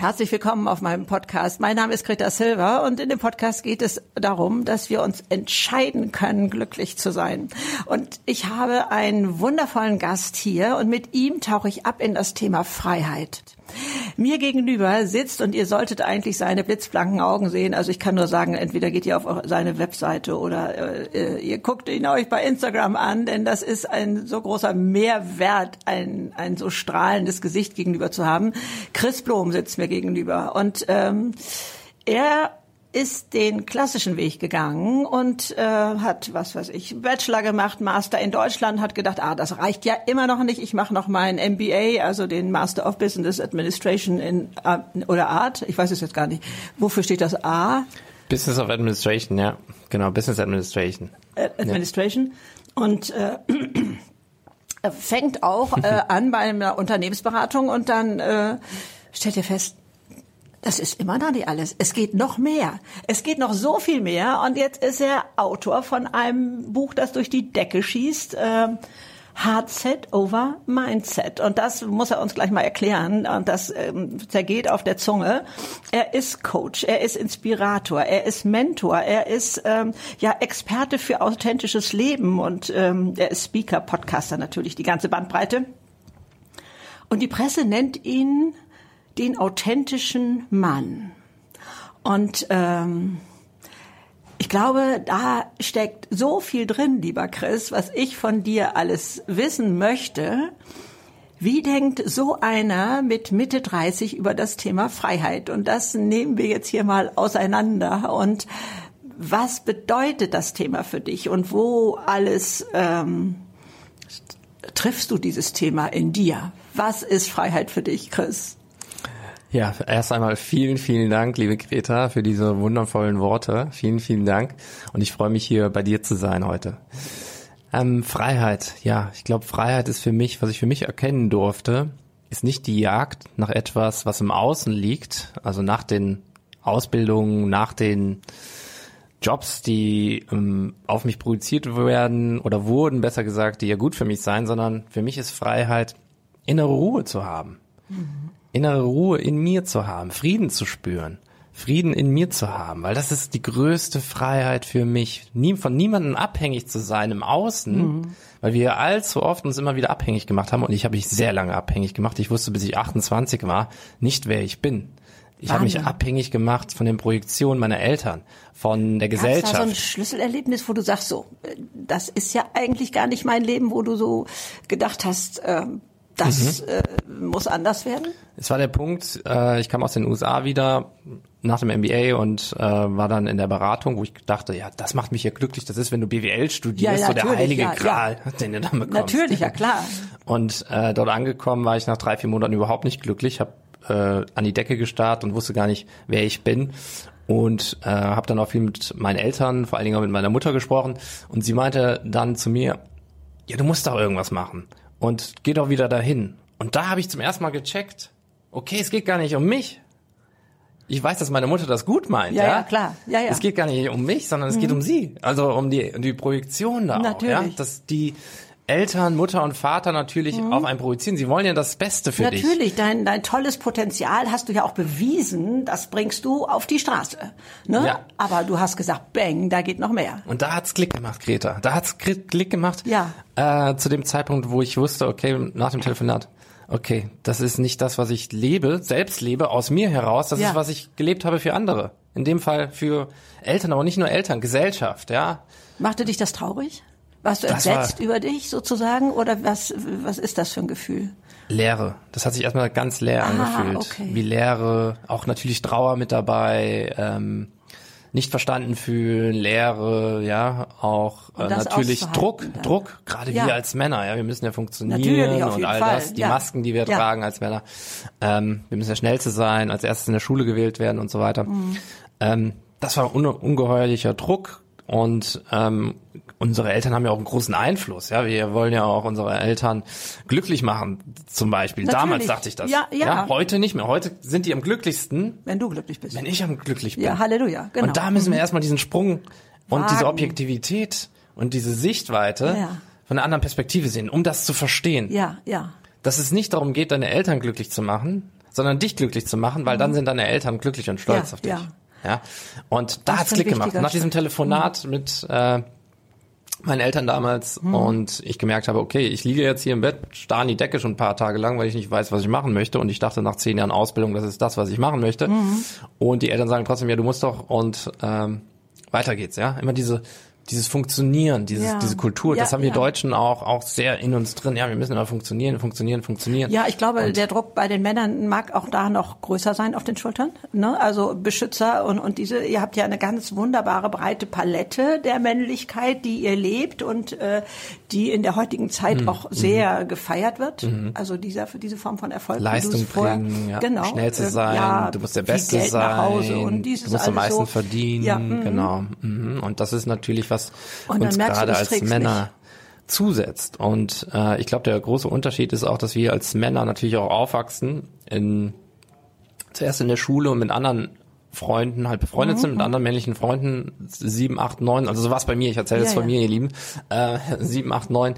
Herzlich willkommen auf meinem Podcast. Mein Name ist Greta Silva und in dem Podcast geht es darum, dass wir uns entscheiden können, glücklich zu sein. Und ich habe einen wundervollen Gast hier und mit ihm tauche ich ab in das Thema Freiheit. Mir gegenüber sitzt und ihr solltet eigentlich seine blitzblanken Augen sehen. Also ich kann nur sagen, entweder geht ihr auf seine Webseite oder äh, ihr guckt ihn euch bei Instagram an, denn das ist ein so großer Mehrwert, ein, ein so strahlendes Gesicht gegenüber zu haben. Chris Blom sitzt mir gegenüber und ähm, er ist den klassischen Weg gegangen und äh, hat, was weiß ich, Bachelor gemacht, Master in Deutschland, hat gedacht, ah, das reicht ja immer noch nicht, ich mache noch meinen MBA, also den Master of Business Administration in äh, oder Art, ich weiß es jetzt gar nicht. Wofür steht das A? Business of Administration, ja, genau, Business Administration. Äh, Administration. Ja. Und äh, fängt auch äh, an bei einer Unternehmensberatung und dann äh, stellt ihr fest, das ist immer noch nicht alles. Es geht noch mehr. Es geht noch so viel mehr. Und jetzt ist er Autor von einem Buch, das durch die Decke schießt. Äh, Hardset over Mindset. Und das muss er uns gleich mal erklären. Und das ähm, zergeht auf der Zunge. Er ist Coach, er ist Inspirator, er ist Mentor, er ist ähm, ja Experte für authentisches Leben und ähm, er ist Speaker, Podcaster natürlich, die ganze Bandbreite. Und die Presse nennt ihn den authentischen Mann. Und ähm, ich glaube, da steckt so viel drin, lieber Chris, was ich von dir alles wissen möchte. Wie denkt so einer mit Mitte 30 über das Thema Freiheit? Und das nehmen wir jetzt hier mal auseinander. Und was bedeutet das Thema für dich? Und wo alles ähm, triffst du dieses Thema in dir? Was ist Freiheit für dich, Chris? Ja, erst einmal vielen, vielen Dank, liebe Greta, für diese wundervollen Worte. Vielen, vielen Dank. Und ich freue mich hier bei dir zu sein heute. Ähm, Freiheit, ja, ich glaube, Freiheit ist für mich, was ich für mich erkennen durfte, ist nicht die Jagd nach etwas, was im Außen liegt, also nach den Ausbildungen, nach den Jobs, die ähm, auf mich projiziert werden oder wurden, besser gesagt, die ja gut für mich sein, sondern für mich ist Freiheit, innere Ruhe zu haben. Mhm innere Ruhe in mir zu haben, Frieden zu spüren, Frieden in mir zu haben, weil das ist die größte Freiheit für mich, nie, von niemandem abhängig zu sein im Außen, mhm. weil wir allzu oft uns immer wieder abhängig gemacht haben und ich habe mich sehr lange abhängig gemacht. Ich wusste, bis ich 28 war, nicht wer ich bin. Ich habe mich abhängig gemacht von den Projektionen meiner Eltern, von der Gab's Gesellschaft. Da so ein Schlüsselerlebnis, wo du sagst, so, äh, das ist ja eigentlich gar nicht mein Leben, wo du so gedacht hast, ähm, das mhm. äh, muss anders werden? Es war der Punkt, äh, ich kam aus den USA wieder nach dem MBA und äh, war dann in der Beratung, wo ich dachte, ja, das macht mich ja glücklich. Das ist, wenn du BWL studierst, ja, so der heilige ja, Gral, ja. den du dann bekommst. Natürlich, ja klar. Und äh, dort angekommen war ich nach drei, vier Monaten überhaupt nicht glücklich, habe äh, an die Decke gestarrt und wusste gar nicht, wer ich bin und äh, habe dann auch viel mit meinen Eltern, vor allen Dingen auch mit meiner Mutter gesprochen und sie meinte dann zu mir, ja, du musst doch irgendwas machen und geh doch wieder dahin. Und da habe ich zum ersten Mal gecheckt, okay, es geht gar nicht um mich. Ich weiß, dass meine Mutter das gut meint, ja. Ja, ja klar. Ja, ja. Es geht gar nicht um mich, sondern es mhm. geht um sie. Also um die, um die Projektion da Natürlich. auch, ja. Dass die, Eltern, Mutter und Vater natürlich mhm. auf einen projizieren. Sie wollen ja das Beste für natürlich, dich. Natürlich, dein, dein tolles Potenzial hast du ja auch bewiesen, das bringst du auf die Straße. Ne? Ja. Aber du hast gesagt, bang, da geht noch mehr. Und da hat's Klick gemacht, Greta. Da hat's Klick gemacht. Ja. Äh, zu dem Zeitpunkt, wo ich wusste, okay, nach dem Telefonat, okay, das ist nicht das, was ich lebe, selbst lebe, aus mir heraus. Das ja. ist, was ich gelebt habe für andere. In dem Fall für Eltern, aber nicht nur Eltern, Gesellschaft, ja. Machte dich das traurig? Warst du das entsetzt war über dich sozusagen oder was, was ist das für ein Gefühl? Leere. Das hat sich erstmal ganz leer ah, angefühlt. Okay. Wie Leere, auch natürlich Trauer mit dabei, ähm, nicht verstanden fühlen, Leere, ja, auch äh, natürlich Druck, dann. Druck, gerade ja. wir als Männer, ja, wir müssen ja funktionieren und all Fall. das, die ja. Masken, die wir ja. tragen als Männer, ähm, wir müssen ja schnell zu sein, als erstes in der Schule gewählt werden und so weiter. Mhm. Ähm, das war un ungeheuerlicher Druck, und ähm, unsere Eltern haben ja auch einen großen Einfluss. Ja, wir wollen ja auch unsere Eltern glücklich machen, zum Beispiel. Natürlich. Damals dachte ich das. Ja, ja. ja, heute nicht mehr. Heute sind die am glücklichsten, wenn du glücklich bist. Wenn ich am glücklich bin. Ja, Halleluja. Genau. Und da müssen wir mhm. erstmal diesen Sprung und Wagen. diese Objektivität und diese Sichtweite ja. von einer anderen Perspektive sehen, um das zu verstehen. Ja, ja. Dass es nicht darum geht, deine Eltern glücklich zu machen, sondern dich glücklich zu machen, weil dann sind deine Eltern glücklich und stolz Ja, auf dich. ja. Ja. Und da Das hat's Klick gemacht. Nach diesem. Telefonat mit äh, meinen Eltern damals Mhm. und ich gemerkt habe, okay, ich liege jetzt hier im Bett, starr in die Decke schon ein paar Tage lang, weil ich nicht weiß, was ich machen möchte und ich dachte nach zehn Jahren Ausbildung, das ist das, was ich machen möchte. Mhm. Und die Eltern sagen trotzdem, ja, du musst doch und ähm, weiter geht's, ja. Immer diese dieses Funktionieren, dieses, Ja. diese Kultur, Ja, das haben wir ja. Deutschen auch, auch sehr in uns drin. Ja, wir müssen immer funktionieren, funktionieren, funktionieren. Ja, ich glaube, der Druck bei den Männern mag auch da noch größer sein auf den Schultern. Ne? Also Beschützer und, und diese, ihr habt ja eine ganz wunderbare breite Palette der Männlichkeit, die ihr lebt und äh, die in der heutigen Mhm. Zeit auch sehr gefeiert wird. Also dieser für diese Form von Erfolg. Leistung bringen, ja, genau, schnell zu äh, sein, ja, du musst der Beste Geld sein, und du musst am meisten so. verdienen, Ja, mhm. genau. Mhm. Und das ist natürlich was Und dann uns gerade das als Männer zusetzt. Und äh, ich glaube, der große Unterschied ist auch, dass wir als Männer natürlich auch aufwachsen, in, zuerst in der Schule und mit anderen Freunden halt befreundet Mhm. sind, mit anderen männlichen Freunden, sieben, acht, neun, also so was bei mir, ich erzähle jetzt Ja, von ja. mir, ihr Lieben, äh, sieben, acht, neun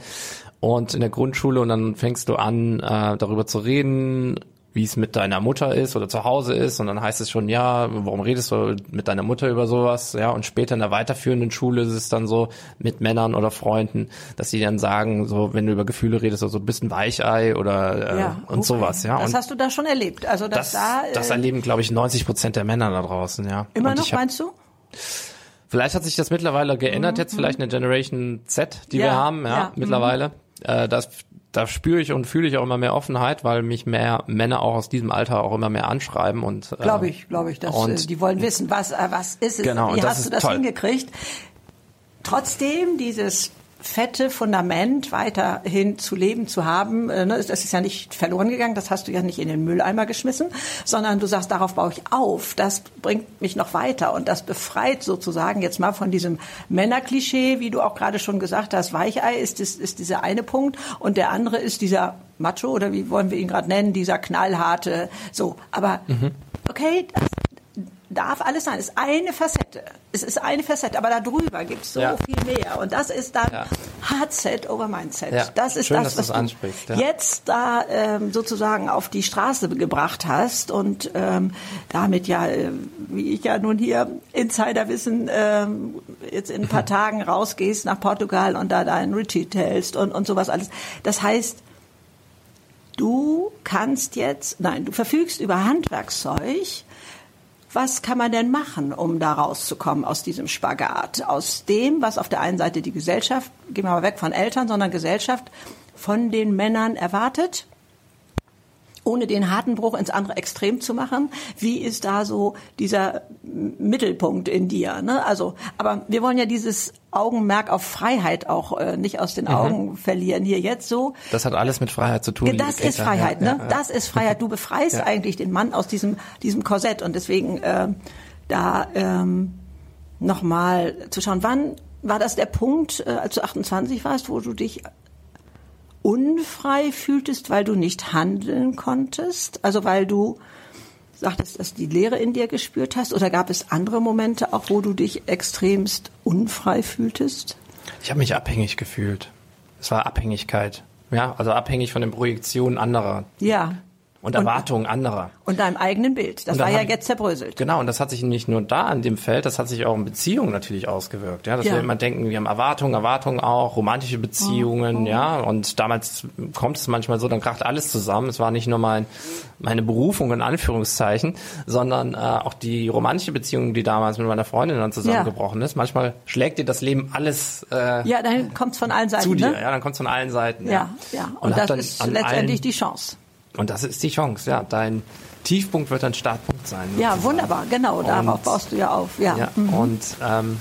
und in der Grundschule und dann fängst du an, äh, darüber zu reden, wie es mit deiner Mutter ist oder zu Hause ist und dann heißt es schon, ja, warum redest du mit deiner Mutter über sowas, ja, und später in der weiterführenden Schule ist es dann so mit Männern oder Freunden, dass sie dann sagen, so, wenn du über Gefühle redest, so also, ein Weichei oder äh, Ja, und okay. sowas, ja, Das und hast du da schon erlebt. Also das, da äh, das erleben, glaube ich, 90 Prozent der Männer da draußen, ja. immer und noch, hab, meinst du? Vielleicht hat sich das mittlerweile geändert, jetzt vielleicht eine Generation Z, die Ja, wir haben, ja, ja, mhm. mittlerweile. Äh, das, da spüre ich und fühle ich auch immer mehr Offenheit, weil mich mehr Männer auch aus diesem Alter auch immer mehr anschreiben und äh, Glaube ich, glaube ich, dass und- äh, die wollen wissen, was äh, was ist es, Genau, wie hast du das toll. hingekriegt? Trotzdem dieses fette Fundament weiterhin zu leben zu haben, äh, ne, das ist ja nicht verloren gegangen, das hast du ja nicht in den Mülleimer geschmissen, sondern du sagst, darauf baue ich auf, das bringt mich noch weiter und das befreit sozusagen jetzt mal von diesem Männerklischee, wie du auch gerade schon gesagt hast, Weichei ist, ist, ist dieser eine Punkt und der andere ist dieser Macho oder wie wollen wir ihn gerade nennen, dieser knallharte, so, aber okay, das darf alles sein. Es ist eine Facette. Es ist eine Facette, aber darüber gibt es so Ja. viel mehr. Und das ist dann Ja. Hardset over Mindset. Ja. Das ist Schön, das, was du das du jetzt da ähm, sozusagen auf die Straße gebracht hast und ähm, damit ja, äh, wie ich ja nun hier Insiderwissen ähm, jetzt in ein paar Tagen rausgehst nach Portugal und da deinen Retreat hältst und, und sowas alles. Das heißt, du kannst jetzt, nein, du verfügst über Handwerkszeug. Was kann man denn machen, um da rauszukommen aus diesem Spagat? Aus dem, was auf der einen Seite die Gesellschaft, gehen wir mal weg von Eltern, sondern Gesellschaft von den Männern erwartet, ohne den harten Bruch ins andere Extrem zu machen. Wie ist da so dieser Mittelpunkt in dir? Ne? Also, aber wir wollen ja dieses Augenmerk auf Freiheit auch äh, nicht aus den Augen verlieren hier jetzt so. das hat alles mit Freiheit zu tun. Das ist. Freiheit, ja, ne? Ja, ja. Das ist Freiheit. Du befreist eigentlich den Mann aus diesem diesem Korsett und deswegen ähm, da ähm, nochmal zu schauen, wann war das der Punkt, äh, als du 28 warst, wo du dich unfrei fühltest, weil du nicht handeln konntest? Also weil du sagtest, dass die Leere in dir gespürt hast? Oder gab es andere Momente auch, wo du dich extremst unfrei fühltest? Ich habe mich abhängig gefühlt. Es war Abhängigkeit. Ja, also abhängig von den Projektionen anderer Ja. Und Erwartungen anderer. Und deinem eigenen Bild. Das Und war ja jetzt zerbröselt. Genau, und das hat sich nicht nur da in dem Feld, das hat sich auch in Beziehungen natürlich ausgewirkt. Ja, dass Ja. wir immer denken, wir haben Erwartungen, Erwartungen auch, romantische Oh, Beziehungen, ja. Und damals kommt es manchmal so, dann kracht alles zusammen. Es war nicht nur mein, meine Berufung in Anführungszeichen, sondern äh, auch die romantische Beziehung, die damals mit meiner Freundin dann zusammengebrochen ist. Manchmal schlägt dir das Leben alles äh, Ja, dann kommt's von allen Seiten. zu dir. ne? Ja, dann kommt es von allen Seiten. Ja, ja. Und, hab das dann ist an letztendlich die Chance. Und das ist die Chance, ja. Dein Tiefpunkt wird dein Startpunkt sein. Ja, sozusagen. wunderbar, genau. Darauf Und- baust du ja auf. Ja. Ja, Mhm. und ähm,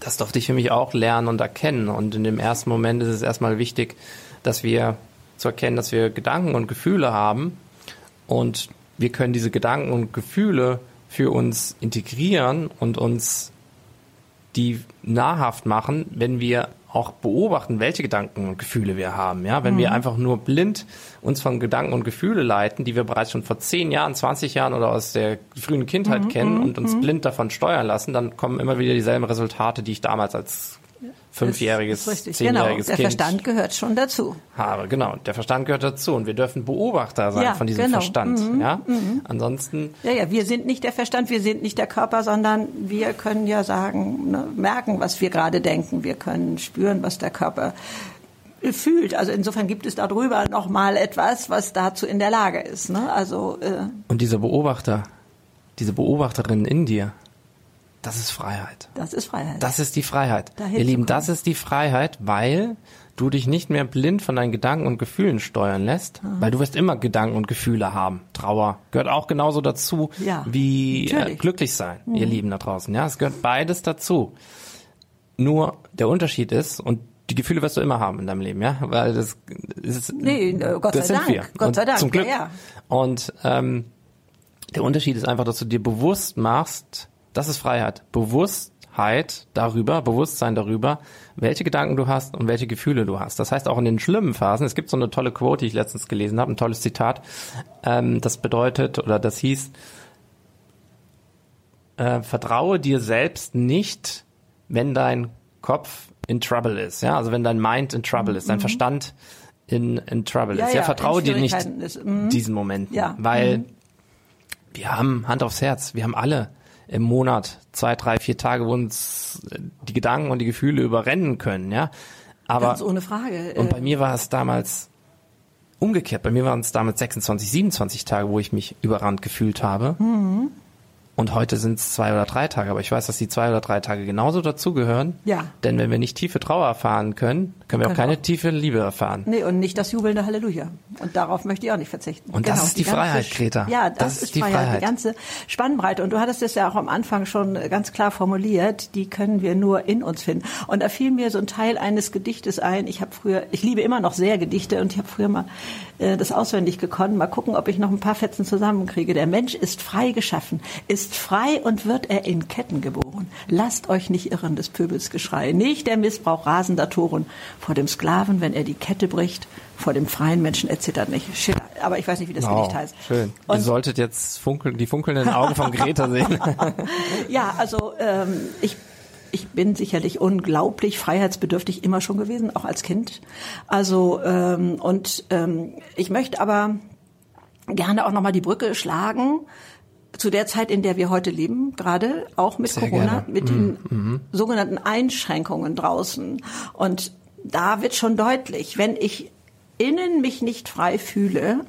das durfte ich für mich auch lernen und erkennen. Und in dem ersten Moment ist es erstmal wichtig, dass wir zu erkennen, dass wir Gedanken und Gefühle haben und wir können diese Gedanken und Gefühle für uns integrieren und uns die nahrhaft machen, wenn wir auch beobachten, welche Gedanken und Gefühle wir haben. Ja, wenn wir einfach nur blind uns von Gedanken und Gefühle leiten, die wir bereits schon vor 10 Jahren, 20 Jahren oder aus der frühen Kindheit kennen und uns blind davon steuern lassen, dann kommen immer wieder dieselben Resultate, die ich damals als fünfjähriges. Genau, zehnjähriges der Kind Verstand gehört schon dazu. habe. Genau, der Verstand gehört dazu und wir dürfen Beobachter sein Ja, von diesem genau. Verstand. Ja, ansonsten Ja, ja, wir sind nicht der Verstand, wir sind nicht der Körper, sondern wir können ja sagen, ne, merken, was wir gerade denken. Wir können spüren, was der Körper fühlt. Also insofern gibt es darüber noch mal etwas, was dazu in der Lage ist. Ne? Also äh, und dieser Beobachter, diese Beobachterin in dir, das ist Freiheit. das ist Freiheit. Das ist die Freiheit. Ihr Lieben, das ist die Freiheit, weil du dich nicht mehr blind von deinen Gedanken und Gefühlen steuern lässt, weil du wirst immer Gedanken und Gefühle haben. Trauer gehört auch genauso dazu Ja, wie äh, natürlich. Mhm. glücklich sein, ihr Lieben da draußen. Ja, es gehört beides dazu. Nur der Unterschied ist und die Gefühle wirst du immer haben in deinem Leben, ja, weil das ist Nee, äh, Gott das sei sind Dank. wir. Gott und sei Dank, Zum Glück. ja, ja. Und ähm, der Unterschied ist einfach, dass du dir bewusst machst, das ist Freiheit, Bewusstheit darüber, Bewusstsein darüber, welche Gedanken du hast und welche Gefühle du hast. Das heißt auch in den schlimmen Phasen, es gibt so eine tolle Quote, die ich letztens gelesen habe, ein tolles Zitat, ähm, das bedeutet oder das hieß, äh, vertraue dir selbst nicht, wenn dein Kopf in Trouble ist, ja, also wenn dein Mind in Trouble ist, dein Verstand in, in Trouble Mhm. Ja, ist. Ja, ja, vertraue dir nicht ist, mhm. diesen Momenten, Ja. weil wir haben Hand aufs Herz, wir haben alle im Monat zwei, drei, vier Tage, wo uns äh, die Gedanken und die Gefühle überrennen können, ja. Aber Ganz ohne Frage. und Äh, bei mir war es damals umgekehrt. Bei mir waren es damals 26, 27 Tage, wo ich mich überrannt gefühlt habe. Mhm. Und heute sind es zwei oder drei Tage. Aber ich weiß, dass die zwei oder drei Tage genauso dazugehören. Ja. Denn wenn wir nicht tiefe Trauer erfahren können, können wir auch Genau. keine tiefe Liebe erfahren. Nee, und nicht das jubelnde Halleluja. Und darauf möchte ich auch nicht verzichten. Genau, Und das ist die ganze Freiheit, Greta. Ja, das, Das ist, ist die Freiheit, Freiheit. die ganze Spannbreite. Und du hattest es ja auch am Anfang schon ganz klar formuliert, die können wir nur in uns finden. Und da fiel mir so ein Teil eines Gedichtes ein. Ich habe früher, ich liebe immer noch sehr Gedichte und ich habe früher mal äh, das auswendig gekonnt. Mal gucken, ob ich noch ein paar Fetzen zusammenkriege. Der Mensch ist frei geschaffen, ist frei und wird er in Ketten geboren. Lasst euch nicht irren des Pöbels Geschrei, nicht der Missbrauch rasender Toren. Vor dem Sklaven, wenn er die Kette bricht, vor dem freien Menschen erzittert nicht. Schiller. Aber ich weiß nicht, wie das Wow, Gedicht heißt. schön. Ihr Und solltet jetzt funkeln, die funkelnden Augen von Greta sehen. ja, also ähm, ich ich bin sicherlich unglaublich freiheitsbedürftig immer schon gewesen, auch als Kind. Also ähm, und ähm, ich möchte aber gerne auch nochmal die Brücke schlagen zu der Zeit, in der wir heute leben, gerade auch mit Sehr Corona, gerne. mit den sogenannten Einschränkungen draußen. Und da wird schon deutlich, wenn ich innen mich nicht frei fühle,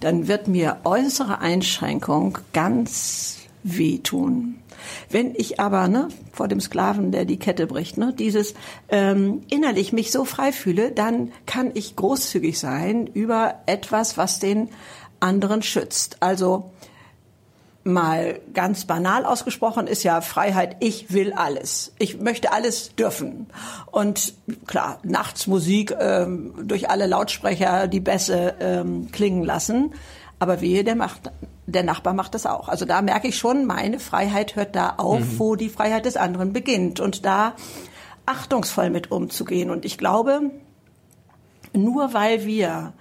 dann wird mir äußere Einschränkung ganz wehtun. Wenn ich aber ne, vor dem Sklaven, der die Kette bricht, ne, dieses ähm, innerlich mich so frei fühle, dann kann ich großzügig sein über etwas, was den anderen schützt. Also mal ganz banal ausgesprochen ist ja Freiheit, ich will alles. Ich möchte alles dürfen. Und klar, nachts Musik ähm, durch alle Lautsprecher die Bässe ähm, klingen lassen. Aber wehe, der, macht, der Nachbar macht das auch. Also da merke ich schon, meine Freiheit hört da auf, wo die Freiheit des anderen beginnt. Und da achtungsvoll mit umzugehen. Und ich glaube, nur weil wir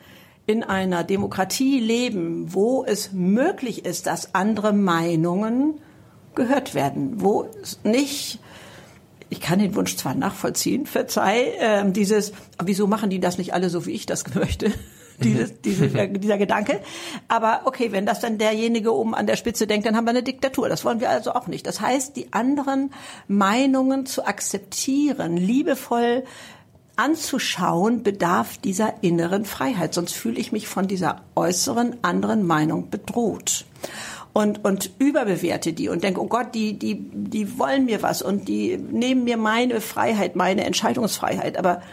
in einer Demokratie leben, wo es möglich ist, dass andere Meinungen gehört werden, wo es nicht ich kann den Wunsch zwar nachvollziehen, verzeih, ähm, dieses, wieso machen die das nicht alle so, wie ich das möchte? Dieses, diese, äh, dieser Gedanke. Aber okay, wenn das dann derjenige oben an der Spitze denkt, dann haben wir eine Diktatur. Das wollen wir also auch nicht. Das heißt, die anderen Meinungen zu akzeptieren, liebevoll anzuschauen, bedarf dieser inneren Freiheit. Sonst fühle ich mich von dieser äußeren anderen Meinung bedroht. Und, und überbewerte die und denke, oh Gott, die, die, die wollen mir was und die nehmen mir meine Freiheit, meine Entscheidungsfreiheit. Aber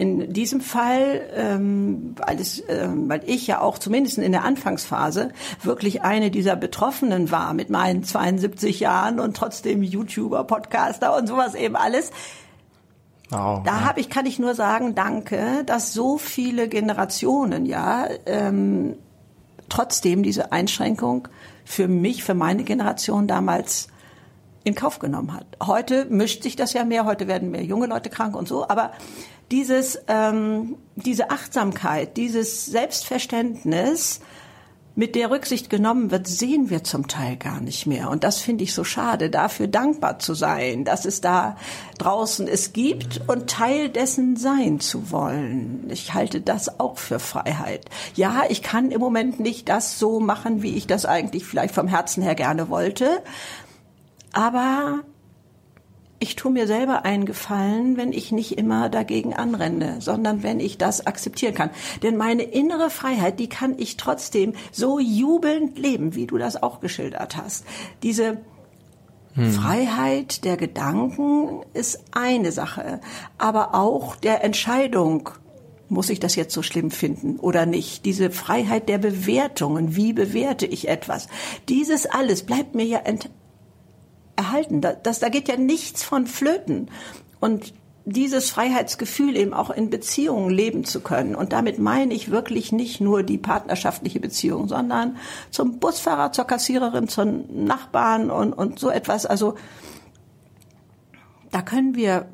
in diesem Fall, ähm, weil, es, ähm, weil ich ja auch zumindest in der Anfangsphase wirklich eine dieser Betroffenen war mit meinen 72 Jahren und trotzdem YouTuber, Podcaster und sowas eben alles, Wow. da habe ich, kann ich nur sagen, danke, dass so viele Generationen ja ähm, trotzdem diese Einschränkung für mich, für meine Generation damals in Kauf genommen hat. Heute mischt sich das ja mehr, heute werden mehr junge Leute krank und so, aber dieses, ähm, diese Achtsamkeit, dieses Selbstverständnis, mit der Rücksicht genommen wird, sehen wir zum Teil gar nicht mehr. Und das finde ich so schade, dafür dankbar zu sein, dass es da draußen es gibt und Teil dessen sein zu wollen. Ich halte das auch für Freiheit. Ja, ich kann im Moment nicht das so machen, wie ich das eigentlich vielleicht vom Herzen her gerne wollte. Aber ich tue mir selber einen Gefallen, wenn ich nicht immer dagegen anrenne, sondern wenn ich das akzeptieren kann. Denn meine innere Freiheit, die kann ich trotzdem so jubelnd leben, wie du das auch geschildert hast. Diese hm. Freiheit der Gedanken ist eine Sache, aber auch der Entscheidung, muss ich das jetzt so schlimm finden oder nicht? Diese Freiheit der Bewertungen, wie bewerte ich etwas? Dieses alles bleibt mir ja ent erhalten. Da, das, da geht ja nichts von flöten. Und dieses Freiheitsgefühl eben auch in Beziehungen leben zu können. Und damit meine ich wirklich nicht nur die partnerschaftliche Beziehung, sondern zum Busfahrer, zur Kassiererin, zum Nachbarn und, und so etwas. Also da können wir,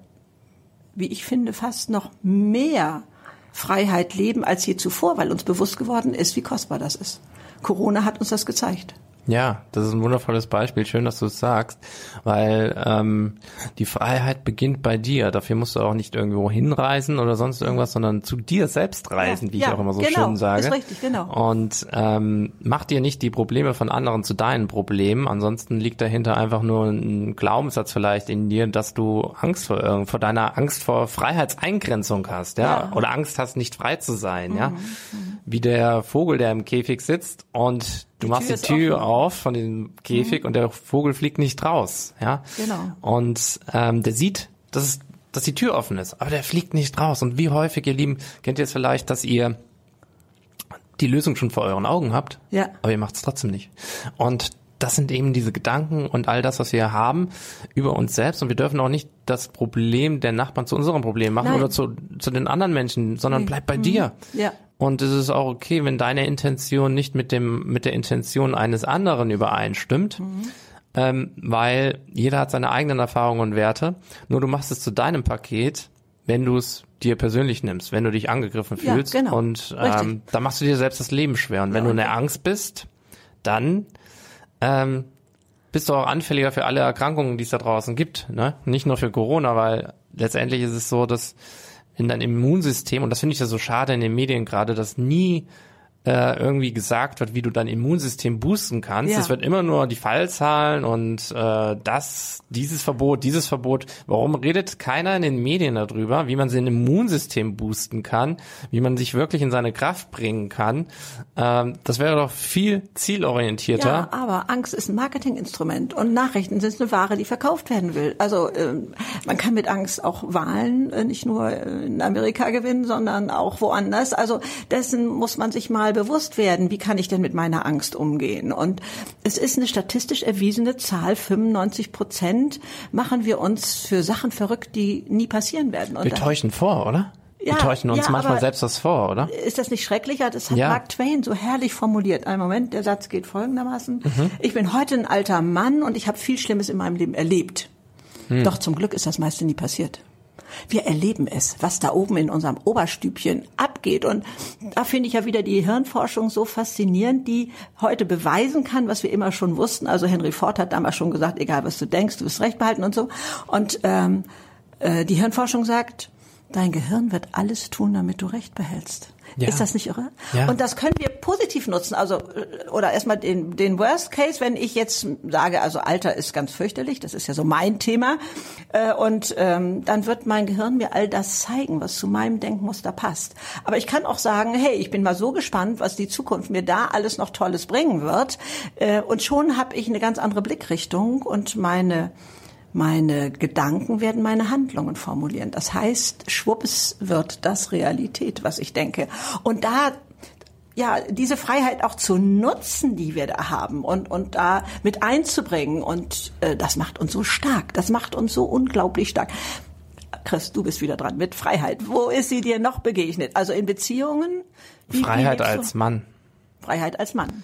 wie ich finde, fast noch mehr Freiheit leben als je zuvor, weil uns bewusst geworden ist, wie kostbar das ist. Corona hat uns das gezeigt. Ja, das ist ein wundervolles Beispiel. Schön, dass du es sagst, weil ähm, die Freiheit beginnt bei dir. Dafür musst du auch nicht irgendwo hinreisen oder sonst irgendwas, sondern zu dir selbst reisen, ja, wie ja, ich auch immer so genau, schön sage. Ist richtig, genau. Und ähm, mach dir nicht die Probleme von anderen zu deinen Problemen. Ansonsten liegt dahinter einfach nur ein Glaubenssatz vielleicht in dir, dass du Angst vor vor deiner Angst vor Freiheitseingrenzung hast, ja, ja. oder Angst hast, nicht frei zu sein, mhm. ja. Mhm. Wie der Vogel, der im Käfig sitzt und Du die machst Tür die Tür auf von dem Käfig mhm. und der Vogel fliegt nicht raus, ja. Genau. Und ähm, der sieht, dass, es, dass die Tür offen ist, aber der fliegt nicht raus. Und wie häufig, ihr Lieben, kennt ihr es vielleicht, dass ihr die Lösung schon vor euren Augen habt, ja. aber ihr macht es trotzdem nicht. Und das sind eben diese Gedanken und all das, was wir haben über uns selbst. Und wir dürfen auch nicht das Problem der Nachbarn zu unserem Problem machen Nein. oder zu, zu den anderen Menschen, sondern nee. bleib bei mhm. dir. Ja. Und es ist auch okay, wenn deine Intention nicht mit dem, mit der Intention eines anderen übereinstimmt. Mhm. Ähm, weil jeder hat seine eigenen Erfahrungen und Werte. Nur du machst es zu deinem Paket, wenn du es dir persönlich nimmst, wenn du dich angegriffen fühlst. Ja, genau. Und ähm, dann machst du dir selbst das Leben schwer. Und wenn ja, du in der Angst bist, dann ähm, bist du auch anfälliger für alle Erkrankungen, die es da draußen gibt. Ne? Nicht nur für Corona, weil letztendlich ist es so, dass in dein Immunsystem, und das finde ich ja so schade in den Medien gerade, dass nie äh, irgendwie gesagt wird, wie du dein Immunsystem boosten kannst. Ja. Es wird immer nur die Fallzahlen und äh, das, dieses Verbot, dieses Verbot. Warum redet keiner in den Medien darüber, wie man sein Immunsystem boosten kann, wie man sich wirklich in seine Kraft bringen kann? Ähm, das wäre doch viel zielorientierter. Ja, aber Angst ist ein Marketinginstrument und Nachrichten sind eine Ware, die verkauft werden will. Also ähm, man kann mit Angst auch Wahlen äh, nicht nur in Amerika gewinnen, sondern auch woanders. Also dessen muss man sich mal bewusst werden, wie kann ich denn mit meiner Angst umgehen? Und es ist eine statistisch erwiesene Zahl, 95 Prozent machen wir uns für Sachen verrückt, die nie passieren werden. Und wir täuschen vor, oder? Ja, wir täuschen uns ja, manchmal selbst das vor, oder? Ist das nicht schrecklich? Das hat ja. Mark Twain so herrlich formuliert. Ein Moment, der Satz geht folgendermaßen. Mhm. Ich bin heute ein alter Mann und ich habe viel Schlimmes in meinem Leben erlebt. Hm. Doch zum Glück ist das meiste nie passiert. Wir erleben es, was da oben in unserem Oberstübchen abgeht. Und da finde ich ja wieder die Hirnforschung so faszinierend, die heute beweisen kann, was wir immer schon wussten. Also Henry Ford hat damals schon gesagt, egal was du denkst, du wirst recht behalten und so. Und ähm, äh, die Hirnforschung sagt, dein Gehirn wird alles tun, damit du recht behältst. Ja. Ist das nicht irre? Ja. Und das können wir positiv nutzen. Also oder erstmal den, den Worst Case, wenn ich jetzt sage, also Alter ist ganz fürchterlich, das ist ja so mein Thema, äh, und ähm, dann wird mein Gehirn mir all das zeigen, was zu meinem Denkmuster passt. Aber ich kann auch sagen, hey, ich bin mal so gespannt, was die Zukunft mir da alles noch Tolles bringen wird. Äh, und schon habe ich eine ganz andere Blickrichtung und meine meine Gedanken werden meine Handlungen formulieren. Das heißt, schwupps wird das Realität, was ich denke. Und da ja, diese Freiheit auch zu nutzen, die wir da haben und, und da mit einzubringen. Und äh, das macht uns so stark. Das macht uns so unglaublich stark. Chris, du bist wieder dran mit Freiheit. Wo ist sie dir noch begegnet? Also in Beziehungen? Wie, Freiheit wie als Mann. Freiheit als Mann.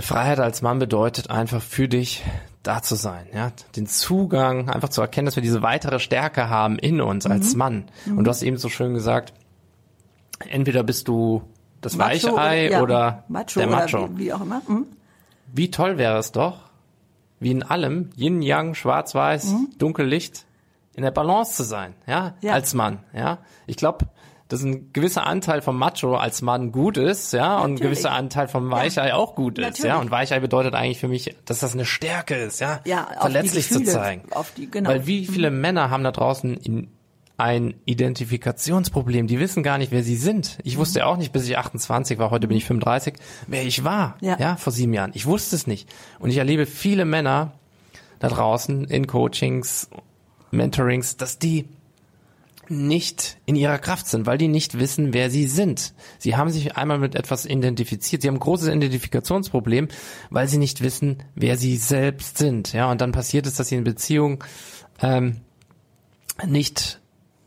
Freiheit als Mann bedeutet einfach für dich da zu sein, ja, den Zugang, einfach zu erkennen, dass wir diese weitere Stärke haben in uns mhm. als Mann. Mhm. Und du hast eben so schön gesagt, entweder bist du das Macho Weichei ja, oder Macho der oder Macho. Wie, wie auch immer. Hm? Wie toll wäre es doch, wie in allem, Yin, Yang, Schwarz-Weiß, Dunkel, Licht, in der Balance zu sein, ja, Mhm. Ja. als Mann, ja. Ich glaube, dass ein gewisser Anteil vom Macho als Mann gut ist, ja, und ein Natürlich. gewisser Anteil vom Weichei auch gut ist, ja. Natürlich. Und Weichei bedeutet eigentlich für mich, dass das eine Stärke ist, ja, Ja, verletzlich zu Gefühle, zeigen. auf die- genau. Weil wie viele Männer haben da draußen in ein Identifikationsproblem. Die wissen gar nicht, wer sie sind. Ich wusste ja auch nicht, bis ich 28 war, heute bin ich 35, wer ich war. Ja. ja, vor sieben Jahren. Ich wusste es nicht. Und ich erlebe viele Männer da draußen in Coachings, Mentorings, dass die nicht in ihrer Kraft sind, weil die nicht wissen, wer sie sind. Sie haben sich einmal mit etwas identifiziert. Sie haben ein großes Identifikationsproblem, weil sie nicht wissen, wer sie selbst sind. Ja, und dann passiert es, dass sie in Beziehung ähm, nicht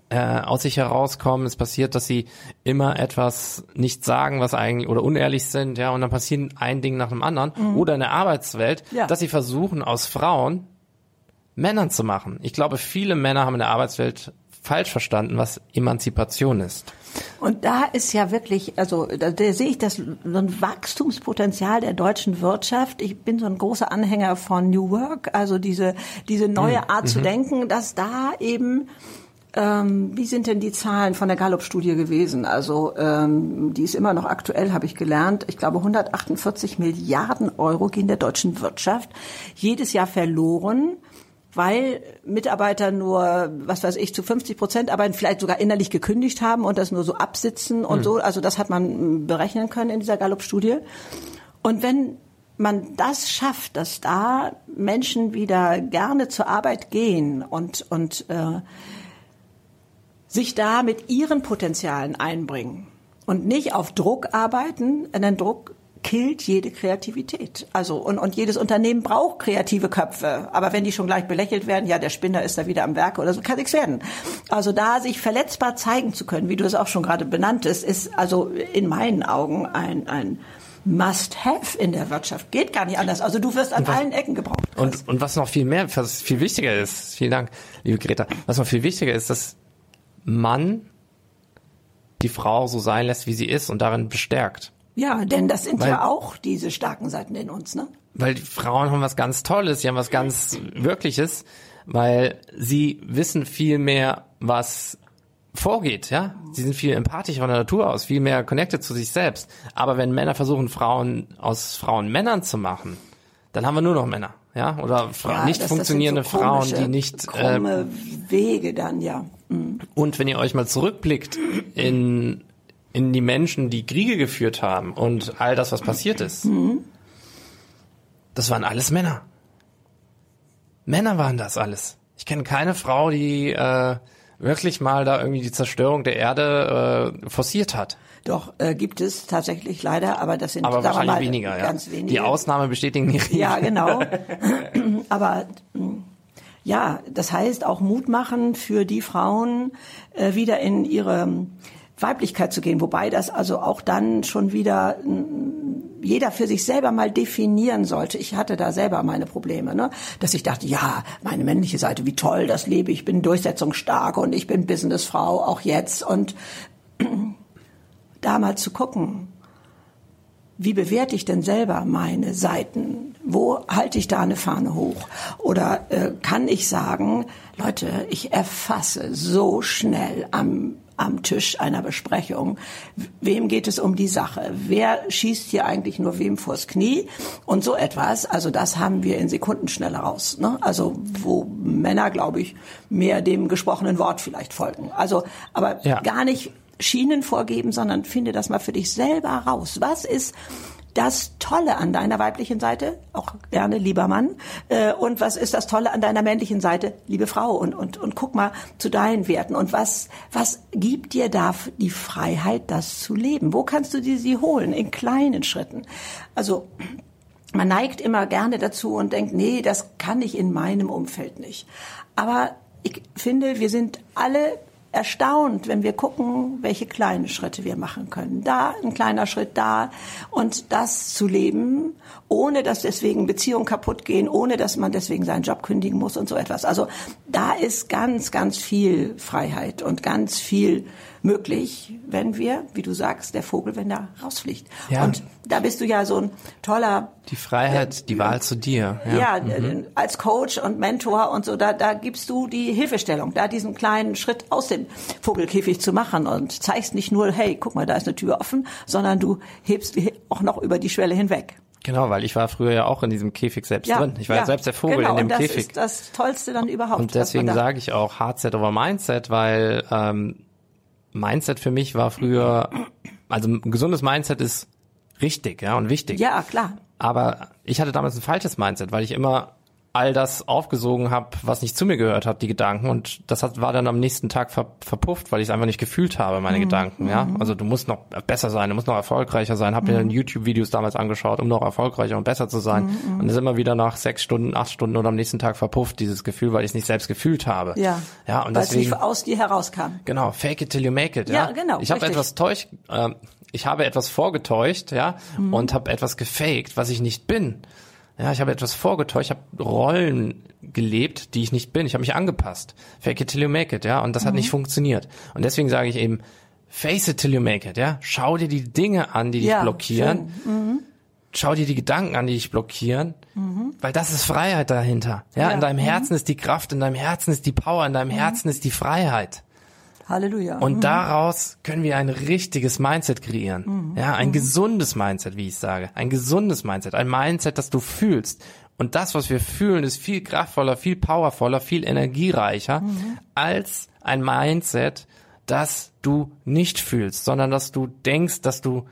äh, aus sich herauskommen. Es passiert, dass sie immer etwas nicht sagen, was eigentlich oder unehrlich sind, ja, und dann passiert ein Ding nach dem anderen. Oder in der Arbeitswelt, Ja. dass sie versuchen, aus Frauen Männern zu machen. Ich glaube, viele Männer haben in der Arbeitswelt falsch verstanden, was Emanzipation ist. Und da ist ja wirklich, also da, da sehe ich das so ein Wachstumspotenzial der deutschen Wirtschaft. Ich bin so ein großer Anhänger von New Work, also diese diese neue Art zu denken, dass da eben ähm, wie sind denn die Zahlen von der Gallup-Studie gewesen? Also ähm, die ist immer noch aktuell, habe ich gelernt. Ich glaube, 148 Milliarden Euro gehen der deutschen Wirtschaft jedes Jahr verloren weil Mitarbeiter nur, was weiß ich, zu 50 Prozent arbeiten, vielleicht sogar innerlich gekündigt haben und das nur so absitzen und so. Also das hat man mm, berechnen können in dieser Gallup-Studie. Und wenn man das schafft, dass da Menschen wieder gerne zur Arbeit gehen und, und äh, sich da mit ihren Potenzialen einbringen und nicht auf Druck arbeiten, denn Druck killt jede Kreativität. Also und, und jedes Unternehmen braucht kreative Köpfe. Aber wenn die schon gleich belächelt werden, ja, der Spinner ist da wieder am Werk oder so, kann nichts werden. Also da sich verletzbar zeigen zu können, wie du es auch schon gerade benanntest, ist also in meinen Augen ein, ein Must-have in der Wirtschaft. Geht gar nicht anders. Also du wirst an allen Ecken gebraucht. Und, und was noch viel mehr, was viel wichtiger ist, vielen Dank, liebe Greta, was noch viel wichtiger ist, dass man die Frau so sein lässt, wie sie ist und darin bestärkt. Ja, denn das sind Weil- ja auch diese starken Seiten in uns, ne? Weil die Frauen haben was ganz Tolles, sie haben was ganz Wirkliches, weil sie wissen viel mehr, was vorgeht, ja. Sie sind viel empathischer von der Natur aus, viel mehr connected zu sich selbst. Aber wenn Männer versuchen, Frauen aus Frauen Männern zu machen, dann haben wir nur noch Männer, ja. Oder Fra Ja, nicht das- das funktionierende sind so Frauen, die nicht äh, krumme Wege dann, ja. Mhm. Und wenn ihr euch mal zurückblickt in, in die Menschen, die Kriege geführt haben und all das, was passiert ist, das waren alles Männer. Männer waren das alles. Ich kenne keine Frau, die äh, wirklich mal da irgendwie die Zerstörung der Erde äh, forciert hat. Doch, äh, gibt es tatsächlich leider, aber das sind Aber wahrscheinlich mal, weniger, ja. ganz wenige. Die Ausnahme bestätigen die Regel. Ja, genau. Aber ja, das heißt auch Mut machen für die Frauen, äh, wieder in ihre Weiblichkeit zu gehen. Wobei das also auch dann schon wieder mh, jeder für sich selber mal definieren sollte. Ich hatte da selber meine Probleme, ne? dass ich dachte, ja, meine männliche Seite, wie toll, das lebe ich, bin durchsetzungsstark und ich bin Businessfrau, auch jetzt. Und da mal zu gucken, wie bewerte ich denn selber meine Seiten? Wo halte ich da eine Fahne hoch? Oder äh, kann ich sagen, Leute, ich erfasse so schnell am, am Tisch einer Besprechung, wem geht es um die Sache? Wer schießt hier eigentlich nur wem vors Knie? Und so etwas, also das haben wir in Sekunden schneller raus. Ne? Also wo Männer, glaube ich, mehr dem gesprochenen Wort vielleicht folgen. Also, aber Ja. gar nicht Schienen vorgeben, sondern finde das mal für dich selber raus. Was ist das Tolle an deiner weiblichen Seite, auch gerne lieber Mann, äh, und was ist das Tolle an deiner männlichen Seite, liebe Frau, und, und, und guck mal zu deinen Werten und was, was gibt dir da die Freiheit, das zu leben? Wo kannst du dir sie holen? In kleinen Schritten. Also, man neigt immer gerne dazu und denkt, nee, das kann ich in meinem Umfeld nicht. Aber ich finde, wir sind alle erstaunt, wenn wir gucken, welche kleinen Schritte wir machen können. Da ein kleiner Schritt, da und das zu leben, ohne dass deswegen Beziehungen kaputt gehen, ohne dass man deswegen seinen Job kündigen muss und so etwas. Also da ist ganz, ganz viel Freiheit und ganz viel möglich, wenn wir, wie du sagst, der Vogel, wenn er rausfliegt. Ja. Und da bist du ja so ein toller Die Freiheit, die Wahl zu dir. ja, äh, als Coach und Mentor und so, da, da gibst du die Hilfestellung, da diesen kleinen Schritt aus dem Vogelkäfig zu machen und zeigst nicht nur, hey, guck mal, da ist eine Tür offen, sondern du hebst auch noch über die Schwelle hinweg. Genau, weil ich war früher ja auch in diesem Käfig selbst drin. Ich war ja, selbst der Vogel genau, in dem und das Käfig. ist das Tollste dann überhaupt. Und deswegen sage ich auch Hardset over Mindset, weil ähm, Mindset für mich war früher, also ein gesundes Mindset ist richtig, ja, und wichtig. Ja, klar. Aber ich hatte damals ein falsches Mindset, weil ich immer all das aufgesogen habe, was nicht zu mir gehört hat, die Gedanken. Und das hat, war dann am nächsten Tag ver, verpufft, weil ich es einfach nicht gefühlt habe, meine mhm. Gedanken. Ja, also du musst noch besser sein, du musst noch erfolgreicher sein. Hab mir mhm. YouTube-Videos damals angeschaut, um noch erfolgreicher und besser zu sein. Mhm. Und ist immer wieder nach sechs Stunden, acht Stunden oder am nächsten Tag verpufft dieses Gefühl, weil ich es nicht selbst gefühlt habe. Ja. Ja. Und weil deswegen, es nicht aus dir herauskam. Genau. Fake it till you make it. Ja, ja genau. Ich habe etwas täuscht. Äh, ich habe etwas vorgetäuscht, ja, mhm. und habe etwas gefaked, was ich nicht bin. Ja, ich habe etwas vorgetäuscht, ich habe Rollen gelebt, die ich nicht bin. Ich habe mich angepasst. Fake it till you make it, ja, und das mhm. hat nicht funktioniert. Und deswegen sage ich eben, face it till you make it, ja. Schau dir die Dinge an, die dich ja, blockieren. Mhm. Schau dir die Gedanken an, die dich blockieren, mhm. weil das ist Freiheit dahinter. Ja, Ja. in deinem Mhm. Herzen ist die Kraft, in deinem Herzen ist die Power, in deinem Herzen ist die Freiheit. Halleluja. Und Mhm. daraus können wir ein richtiges Mindset kreieren. Mhm. Ja, ein gesundes Mindset, wie ich sage. Ein gesundes Mindset. Ein Mindset, das du fühlst. Und das, was wir fühlen, ist viel kraftvoller, viel powervoller, viel energiereicher Mhm. als ein Mindset, das du nicht fühlst, sondern dass du denkst, dass du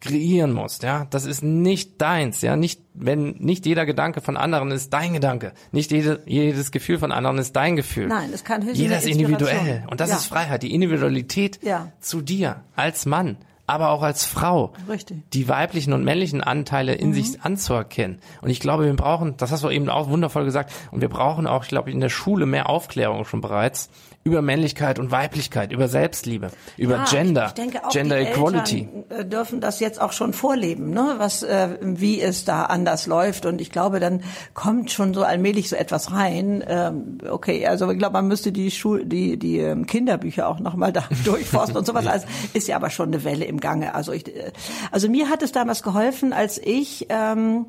kreieren musst, ja. Das ist nicht deins, ja. Nicht, wenn, nicht jeder Gedanke von anderen ist dein Gedanke. Nicht jede, jedes Gefühl von anderen ist dein Gefühl. Nein, es kann höchstens Jeder ist individuell. Und das Ja. ist Freiheit, die Individualität Ja. zu dir als Mann, aber auch als Frau. Richtig. Mhm. Die weiblichen und männlichen Anteile in sich anzuerkennen. Und ich glaube, wir brauchen, das hast du eben auch wundervoll gesagt, und wir brauchen auch, ich glaube, in der Schule mehr Aufklärung schon bereits über Männlichkeit und Weiblichkeit, über Selbstliebe, über Ja, Gender, ich, denke auch, Gender die Equality. Eltern, äh, dürfen das jetzt auch schon vorleben, ne? Was, äh, wie es da anders läuft. Und ich glaube, dann kommt schon so allmählich so etwas rein. Ähm, okay, also ich glaube, man müsste die Schul die die ähm, Kinderbücher auch nochmal da durchforsten und sowas. Also ist ja aber schon eine Welle im Gange. Also ich, äh, also mir hat es damals geholfen, als ich ähm,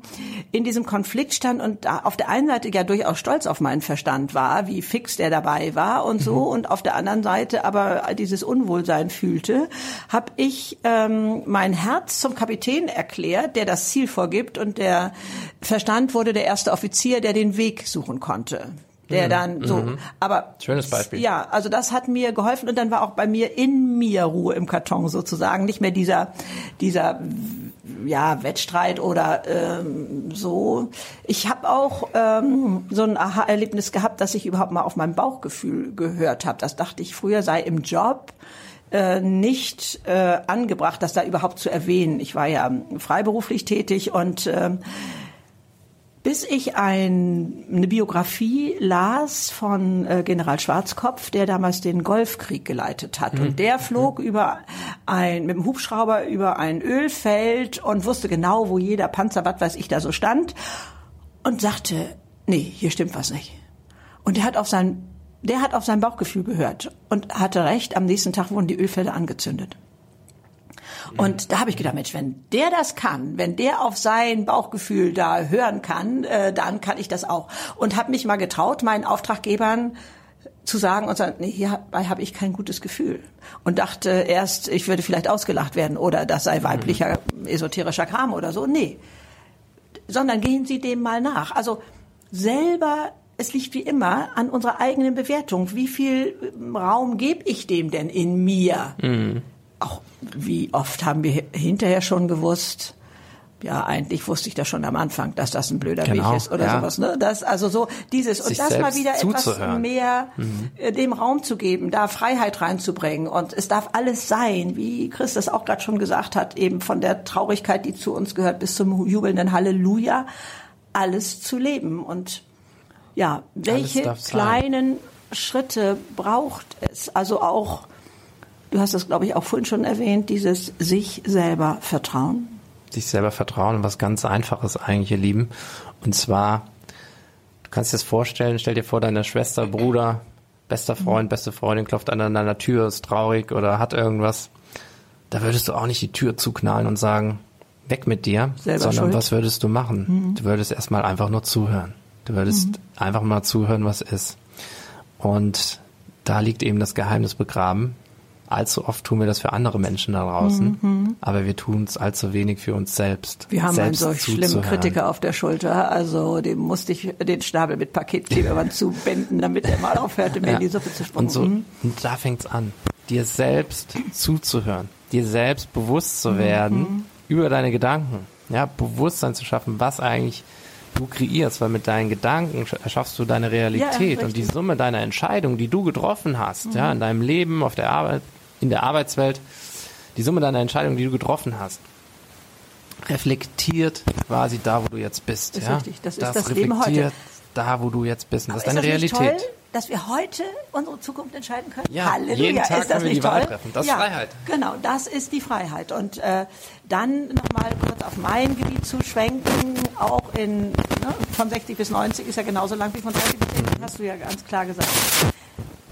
in diesem Konflikt stand und auf der einen Seite ja durchaus stolz auf meinen Verstand war, wie fix der dabei war und so, und auf der anderen Seite aber dieses Unwohlsein fühlte, habe ich ähm, mein Herz zum Kapitän erklärt, der das Ziel vorgibt, und der Verstand wurde der erste Offizier, der den Weg suchen konnte. Der dann so, aber Schönes Beispiel. ja, also das hat mir geholfen und dann war auch bei mir in mir Ruhe im Karton sozusagen, nicht mehr dieser dieser ja Wettstreit oder ähm, so. Ich habe auch ähm, so ein Aha-Erlebnis gehabt, dass ich überhaupt mal auf mein Bauchgefühl gehört habe. Das dachte ich früher sei im Job äh, nicht äh, angebracht, das da überhaupt zu erwähnen. Ich war ja freiberuflich tätig und ähm, bis ich ein, eine Biografie las von äh, General Schwarzkopf, der damals den Golfkrieg geleitet hat. Und der flog über ein, mit dem Hubschrauber über ein Ölfeld und wusste genau, wo jeder Panzer, was weiß ich, da so stand und sagte, nee, hier stimmt was nicht. Und der hat auf sein, der hat auf sein Bauchgefühl gehört und hatte recht, am nächsten Tag wurden die Ölfelder angezündet. Und da habe ich gedacht, Mensch, wenn der das kann, wenn der auf sein Bauchgefühl da hören kann, äh, dann kann ich das auch. Und habe mich mal getraut, meinen Auftraggebern zu sagen und sagen, nee, hierbei habe ich kein gutes Gefühl. Und dachte erst, ich würde vielleicht ausgelacht werden oder das sei weiblicher esoterischer Kram oder so. Nee. Sondern gehen Sie dem mal nach. Also selber es liegt wie immer an unserer eigenen Bewertung. Wie viel Raum gebe ich dem denn in mir? Auch wie oft haben wir hinterher schon gewusst, ja, eigentlich wusste ich das schon am Anfang, dass das ein blöder Genau, Weg ist oder ja. sowas. Ne? Das also so dieses und Sich das mal wieder etwas zuzuhören. mehr äh, dem Raum zu geben, da Freiheit reinzubringen und es darf alles sein, wie Chris das auch gerade schon gesagt hat, eben von der Traurigkeit, die zu uns gehört, bis zum jubelnden Halleluja, alles zu leben und ja, welche kleinen Schritte braucht es? Also auch, du hast das glaube ich auch vorhin schon erwähnt, dieses sich selber vertrauen. sich selber vertrauen und was ganz Einfaches eigentlich, ihr Lieben. Und zwar, du kannst dir das vorstellen, stell dir vor, deine Schwester, Bruder bester Freund, beste Freundin klopft an deiner Tür, ist traurig oder hat irgendwas, da würdest du auch nicht die Tür zuknallen und sagen, weg mit dir, Selber sondern schuld. was würdest du machen? Du würdest erstmal einfach nur zuhören. Du würdest einfach mal zuhören, was ist. Und da liegt eben das Geheimnis begraben. Allzu oft tun wir das für andere Menschen da draußen, aber wir tun es allzu wenig für uns selbst. Wir haben einen selbst solch schlimmen zuzuhören. Kritiker auf der Schulter, also dem musste ich den Schnabel mit Paketklebeband zubinden, damit er mal aufhörte, mir in die Suppe zu spucken. Und so, und da fängt's an, dir selbst zuzuhören, dir selbst bewusst zu werden über deine Gedanken, ja, Bewusstsein zu schaffen, was eigentlich du kreierst, weil mit deinen Gedanken sch- erschaffst du deine Realität Ja, und die. Summe deiner Entscheidungen, die du getroffen hast, ja, in deinem Leben, auf der Arbeit, in der Arbeitswelt, die Summe deiner Entscheidungen, die du getroffen hast, reflektiert quasi da, wo du jetzt bist. Ist ja? richtig. Das ist das Leben reflektiert heute. da, wo du jetzt bist. Und das ist deine das Realität. Toll, dass wir heute unsere Zukunft entscheiden können. Ja, Halleluja, jeden Tag ist das können wir nicht die Wahl toll? treffen. Das ist ja, Freiheit. Genau, das ist die Freiheit. Und äh, dann nochmal kurz auf mein Gebiet zu schwenken, auch in ne, von 60 bis 90 ist ja genauso lang wie von 30 bis 60, hast du ja ganz klar gesagt.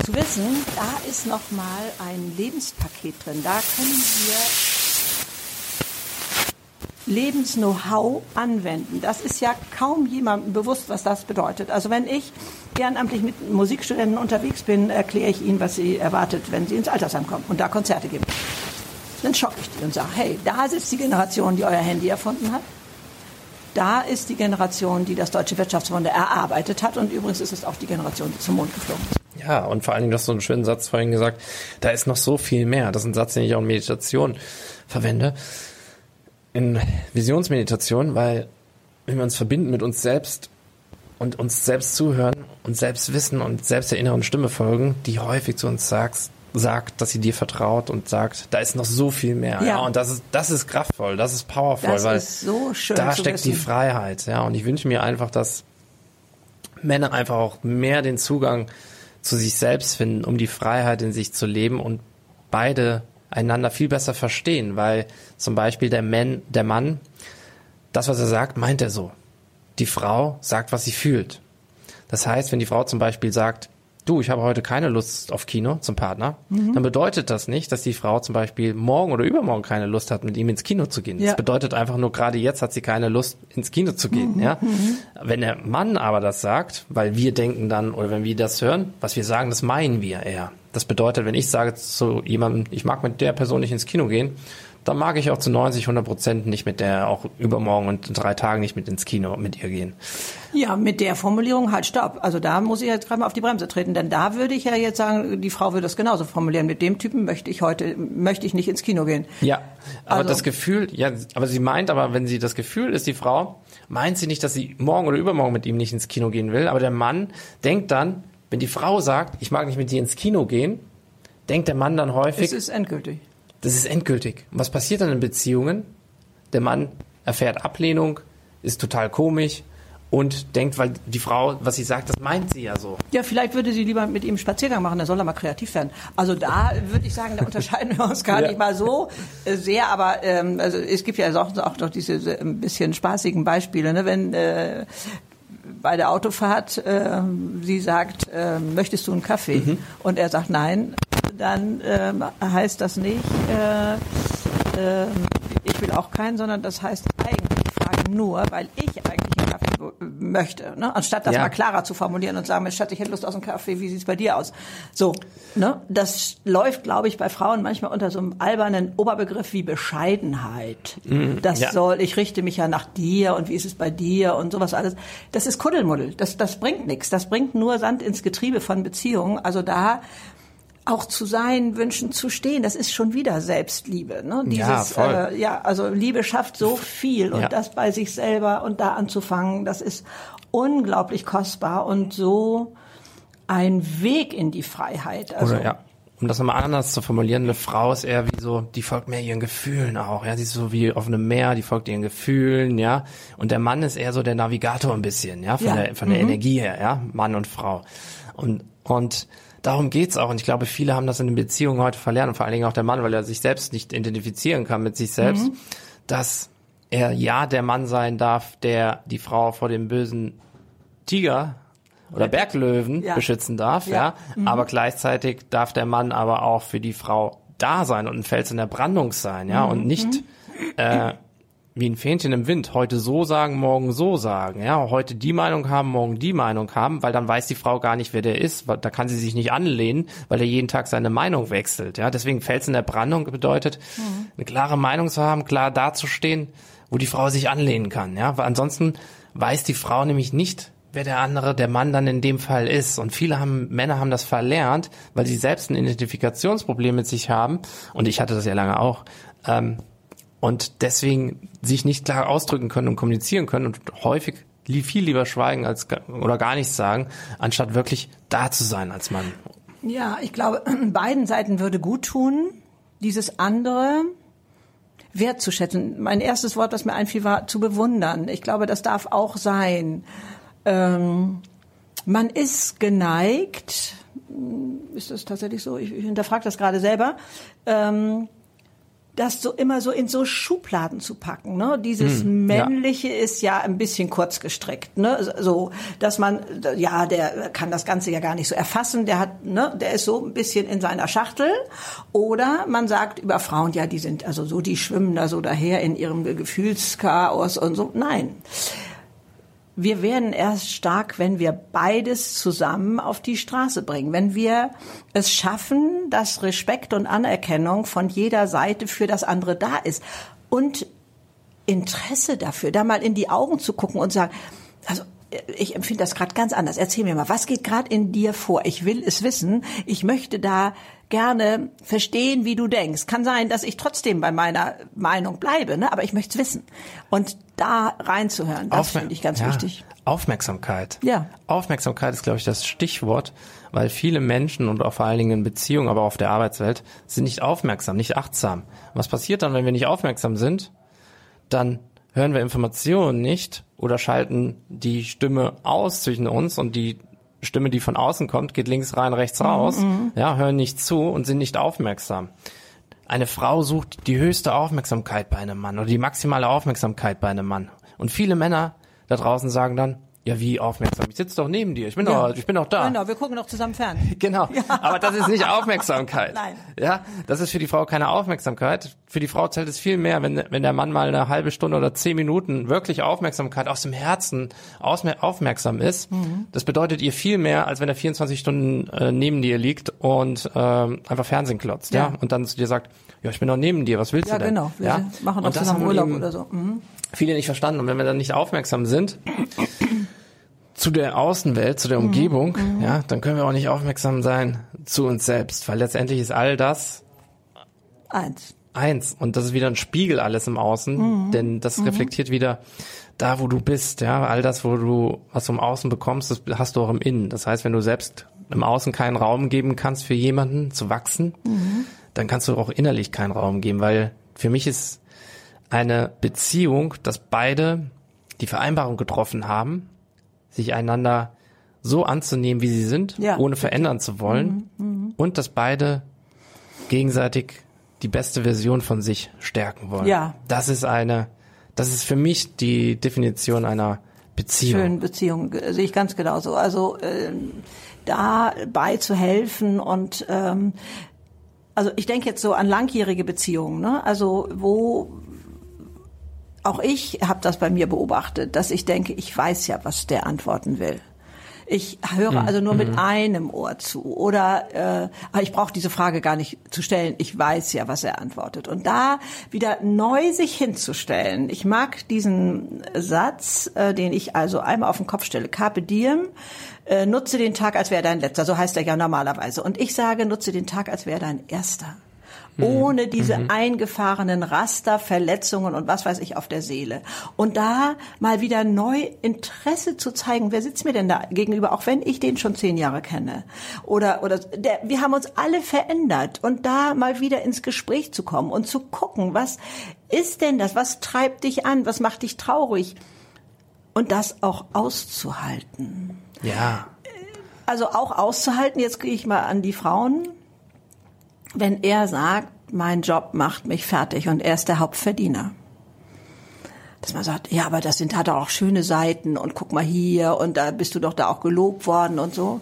Zu wissen, da ist nochmal ein Lebenspaket drin. Da können wir Lebens-Know-how anwenden. Das ist ja kaum jemandem bewusst, was das bedeutet. Also wenn ich ehrenamtlich mit Musikstudenten unterwegs bin, erkläre ich ihnen, was sie erwartet, wenn sie ins Altersheim kommen und da Konzerte geben. Dann schocke ich die und sage, hey, da sitzt die Generation, die euer Handy erfunden hat. Da ist die Generation, die das Deutsche Wirtschaftswunder erarbeitet hat. Und übrigens ist es auch die Generation, die zum Mond geflogen ist. Ja, und vor allen Dingen, du hast so einen schönen Satz vorhin gesagt, da ist noch so viel mehr. Das ist ein Satz, den ich auch in Meditation verwende. In Visionsmeditation, weil wenn wir uns verbinden mit uns selbst und uns selbst zuhören und selbst wissen und selbst der inneren Stimme folgen, die häufig zu uns sagt, sagt, dass sie dir vertraut und sagt, da ist noch so viel mehr. Ja, Ja. und das ist, das ist kraftvoll, das ist powerful, Das weil ist so schön da steckt die wissen. Freiheit. Ja, und ich wünsche mir einfach, dass Männer einfach auch mehr den Zugang zu sich selbst finden, um die Freiheit in sich zu leben und beide einander viel besser verstehen, weil zum Beispiel der, Man, der Mann, das, was er sagt, meint er so. Die Frau sagt, was sie fühlt. Das heißt, wenn die Frau zum Beispiel sagt, du, ich habe heute keine Lust auf Kino zum Partner, Mhm. dann bedeutet das nicht, dass die Frau zum Beispiel morgen oder übermorgen keine Lust hat, mit ihm ins Kino zu gehen. Ja. Das bedeutet einfach nur, gerade jetzt hat sie keine Lust, ins Kino zu gehen. Ja? Wenn der Mann aber das sagt, weil wir denken dann, oder wenn wir das hören, was wir sagen, das meinen wir eher. Das bedeutet, wenn ich sage zu jemandem, ich mag mit der Person nicht ins Kino gehen, dann mag ich auch zu 90, 100 Prozent nicht mit der, auch übermorgen und in drei Tagen nicht mit ins Kino mit ihr gehen. Ja, mit der Formulierung halt stopp. Also da muss ich jetzt gerade mal auf die Bremse treten, denn da würde ich ja jetzt sagen, die Frau würde es genauso formulieren. Mit dem Typen möchte ich heute, möchte ich nicht ins Kino gehen. Ja, aber Also- das Gefühl, ja, aber sie meint aber, wenn sie das Gefühl ist, die Frau, meint sie nicht, dass sie morgen oder übermorgen mit ihm nicht ins Kino gehen will, aber der Mann denkt dann, wenn die Frau sagt, ich mag nicht mit dir ins Kino gehen, denkt der Mann dann häufig, Es ist endgültig. Das ist endgültig. Und was passiert dann in Beziehungen? Der Mann erfährt Ablehnung, ist total komisch und denkt, weil die Frau, was sie sagt, das meint sie ja so. Ja, vielleicht würde sie lieber mit ihm Spaziergang machen, dann soll er mal kreativ werden. Also da würde ich sagen, da unterscheiden wir uns gar Ja. nicht mal so sehr, aber ähm, also es gibt ja auch, auch noch diese äh, ein bisschen spaßigen Beispiele, ne? wenn äh, bei der Autofahrt äh, sie sagt, äh, möchtest du einen Kaffee? Mhm. Und er sagt nein, dann ähm, heißt das nicht, äh, äh, ich will auch keinen, sondern das heißt eigentlich, ich frage nur, weil ich eigentlich einen Kaffee möchte. Ne? Anstatt das Ja. mal klarer zu formulieren und sagen, Mensch, Schatz, ich hätte Lust auf einen Kaffee, wie sieht's bei dir aus? So, ne? Das läuft, glaube ich, bei Frauen manchmal unter so einem albernen Oberbegriff wie Bescheidenheit. das Mhm. ja. soll, ich richte mich ja nach dir und wie ist es bei dir und sowas alles. Das ist Kuddelmuddel. Das, das bringt nichts. Das bringt nur Sand ins Getriebe von Beziehungen. Also da auch zu sein, wünschen zu stehen, das ist schon wieder Selbstliebe. Ne? Ja, voll. Äh, ja, also Liebe schafft so viel und Ja. das bei sich selber und da anzufangen, das ist unglaublich kostbar und so ein Weg in die Freiheit. Also, Oder ja. Um das nochmal anders zu formulieren, eine Frau ist eher wie so, die folgt mehr ihren Gefühlen auch, ja. Sie ist so wie auf einem Meer, die folgt ihren Gefühlen, ja. Und der Mann ist eher so der Navigator ein bisschen, ja, von Ja. der, von der Energie her, ja. Mann und Frau. Und, und darum geht's auch. Und ich glaube, viele haben das in den Beziehungen heute verlernt, und vor allen Dingen auch der Mann, weil er sich selbst nicht identifizieren kann mit sich selbst, dass er ja der Mann sein darf, der die Frau vor dem bösen Tiger oder Berglöwen ja. beschützen darf, ja. ja. Mhm. Aber gleichzeitig darf der Mann aber auch für die Frau da sein und ein Fels in der Brandung sein, ja, mhm. und nicht mhm. äh, wie ein Fähnchen im Wind, heute so sagen, morgen so sagen, ja, heute die Meinung haben, morgen die Meinung haben, weil dann weiß die Frau gar nicht, wer der ist, da kann sie sich nicht anlehnen, weil er jeden Tag seine Meinung wechselt, ja, deswegen Fels in der Brandung bedeutet, mhm. eine klare Meinung zu haben, klar dazustehen, wo die Frau sich anlehnen kann, ja, weil ansonsten weiß die Frau nämlich nicht, wer der andere, der Mann dann in dem Fall ist. Und viele haben, Männer haben das verlernt, weil sie selbst ein Identifikationsproblem mit sich haben. Und ich hatte das ja lange auch. Ähm, und deswegen sich nicht klar ausdrücken können und kommunizieren können und häufig viel lieber schweigen als oder gar nichts sagen, anstatt wirklich da zu sein als Mann. Ja, ich glaube, beiden Seiten würde gut tun, dieses andere wertzuschätzen. Mein erstes Wort, was mir einfiel, war zu bewundern. Ich glaube, das darf auch sein. Ähm, man ist geneigt, ist das tatsächlich so? Ich, ich hinterfrage das gerade selber. Ähm, das so immer so in so Schubladen zu packen. Ne? Dieses hm, Männliche ja. ist ja ein bisschen kurz gestreckt. Ne? So, dass man, ja, der kann das Ganze ja gar nicht so erfassen. Der hat, ne, der ist so ein bisschen in seiner Schachtel. Oder man sagt über Frauen, ja, die sind also so, die schwimmen da so daher in ihrem Gefühlschaos und so. Nein wir werden erst stark, wenn wir beides zusammen auf die Straße bringen. Wenn wir es schaffen, dass Respekt und Anerkennung von jeder Seite für das andere da ist und Interesse dafür, da mal in die Augen zu gucken und sagen, also ich empfinde das gerade ganz anders. Erzähl mir mal, was geht gerade in dir vor? Ich will es wissen. Ich möchte da gerne verstehen, wie du denkst. Kann sein, dass ich trotzdem bei meiner Meinung bleibe, ne? aber ich möchte es wissen. Und da reinzuhören, das finde ich ganz ja. wichtig. Aufmerksamkeit. Ja. Aufmerksamkeit ist, glaube ich, das Stichwort, weil viele Menschen und auch vor allen Dingen in Beziehungen, aber auch auf der Arbeitswelt, sind nicht aufmerksam, nicht achtsam. Was passiert dann, wenn wir nicht aufmerksam sind? Dann hören wir Informationen nicht oder schalten die Stimme aus zwischen uns und die Stimme, die von außen kommt, geht links rein, rechts mhm, raus, mhm. ja, hören nicht zu und sind nicht aufmerksam. Eine Frau sucht die höchste Aufmerksamkeit bei einem Mann oder die maximale Aufmerksamkeit bei einem Mann. Und viele Männer da draußen sagen dann, ja, wie aufmerksam? Ich sitze doch neben dir. Ich bin ja. doch, ich bin doch da. Genau, wir gucken doch zusammen fern. Genau. Ja. Aber das ist nicht Aufmerksamkeit. Nein. Ja, das ist für die Frau keine Aufmerksamkeit. Für die Frau zählt es viel mehr, wenn, wenn der Mann mal eine halbe Stunde oder zehn Minuten wirklich Aufmerksamkeit aus dem Herzen aufmerksam ist. Mhm. Das bedeutet ihr viel mehr, als wenn er 24 Stunden äh, neben dir liegt und äh, einfach Fernsehen klotzt, ja. ja, und dann zu dir sagt, ja, ich bin doch neben dir, was willst ja, du denn? Genau. Wir ja, machen doch zusammen Urlaub oder so. Mhm. Viele nicht verstanden. Und wenn wir dann nicht aufmerksam sind, zu der Außenwelt, zu der mhm. Umgebung, mhm. ja, dann können wir auch nicht aufmerksam sein zu uns selbst, weil letztendlich ist all das eins. Eins. Und das ist wieder ein Spiegel alles im Außen, mhm. denn das mhm. reflektiert wieder da, wo du bist, ja, all das, wo du, was du im Außen bekommst, das hast du auch im Innen. Das heißt, wenn du selbst im Außen keinen Raum geben kannst für jemanden zu wachsen, mhm. dann kannst du auch innerlich keinen Raum geben, weil für mich ist eine Beziehung, dass beide die Vereinbarung getroffen haben, sich einander so anzunehmen, wie sie sind, ja. ohne verändern zu wollen mhm, mhm, und dass beide gegenseitig die beste Version von sich stärken wollen. Ja. Das ist eine, das ist für mich die Definition einer Beziehung. Schöne Beziehung sehe ich ganz genauso. Also äh, dabei zu helfen und ähm, also ich denke jetzt so an langjährige Beziehungen, ne? Also wo auch ich habe das bei mir beobachtet, dass ich denke, ich weiß ja, was der antworten will. Ich höre also nur mit mhm. einem Ohr zu. Oder äh, ich brauche diese Frage gar nicht zu stellen. Ich weiß ja, was er antwortet. Und da wieder neu sich hinzustellen. Ich mag diesen Satz, äh, den ich also einmal auf den Kopf stelle. Carpe diem, äh, nutze den Tag, als wäre dein letzter. So heißt er ja normalerweise. Und ich sage, nutze den Tag, als wäre dein erster. Mhm. ohne diese mhm. eingefahrenen Raster, Verletzungen und was weiß ich auf der Seele. Und da mal wieder neu Interesse zu zeigen, wer sitzt mir denn da gegenüber, auch wenn ich den schon zehn Jahre kenne. Oder, oder der, wir haben uns alle verändert und da mal wieder ins Gespräch zu kommen und zu gucken, was ist denn das, was treibt dich an, was macht dich traurig und das auch auszuhalten. Ja. Also auch auszuhalten, jetzt gehe ich mal an die Frauen wenn er sagt, mein Job macht mich fertig und er ist der Hauptverdiener. dass man sagt, ja, aber das sind hat auch schöne Seiten und guck mal hier und da bist du doch da auch gelobt worden und so.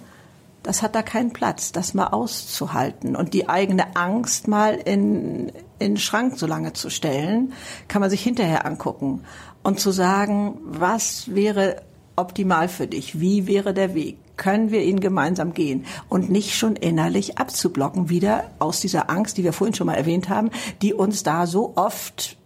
Das hat da keinen Platz, das mal auszuhalten und die eigene Angst mal in, in den Schrank so lange zu stellen, kann man sich hinterher angucken und zu sagen, was wäre optimal für dich? Wie wäre der Weg? Können wir ihn gemeinsam gehen? Und nicht schon innerlich abzublocken wieder aus dieser Angst, die wir vorhin schon mal erwähnt haben, die uns da so oft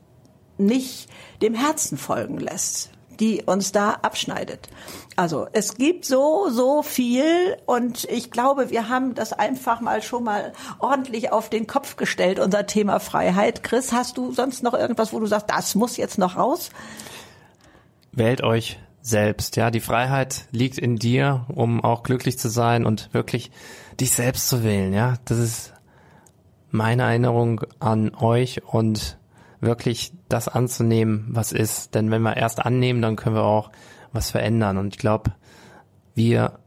nicht dem Herzen folgen lässt, die uns da abschneidet. Also es gibt so, so viel und ich glaube, wir haben das einfach mal schon mal ordentlich auf den Kopf gestellt, unser Thema Freiheit. Chris, hast du sonst noch irgendwas, wo du sagst, das muss jetzt noch raus? Wählt euch selbst. Ja, die Freiheit liegt in dir, um auch glücklich zu sein und wirklich dich selbst zu wählen. Ja, das ist meine Erinnerung an euch und wirklich das anzunehmen, was ist. Denn wenn wir erst annehmen, dann können wir auch was verändern. Und ich glaube, wir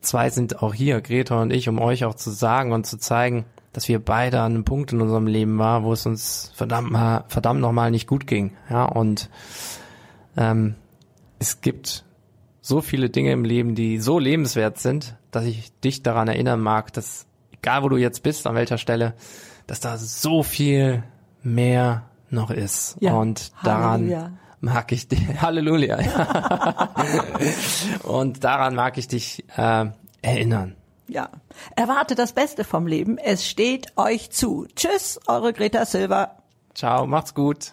zwei sind auch hier, Greta und ich, um euch auch zu sagen und zu zeigen, dass wir beide an einem Punkt in unserem Leben waren, wo es uns verdammt verdammt nochmal nicht gut ging. Ja, und ähm, es gibt so viele Dinge im Leben, die so lebenswert sind, dass ich dich daran erinnern mag, dass egal wo du jetzt bist, an welcher Stelle, dass da so viel mehr noch ist. Ja, und daran Halleluja. mag ich dich, Halleluja. Ja. und daran mag ich dich äh, erinnern. Ja, erwarte das Beste vom Leben. Es steht euch zu. Tschüss, eure Greta Silva. Ciao, macht's gut.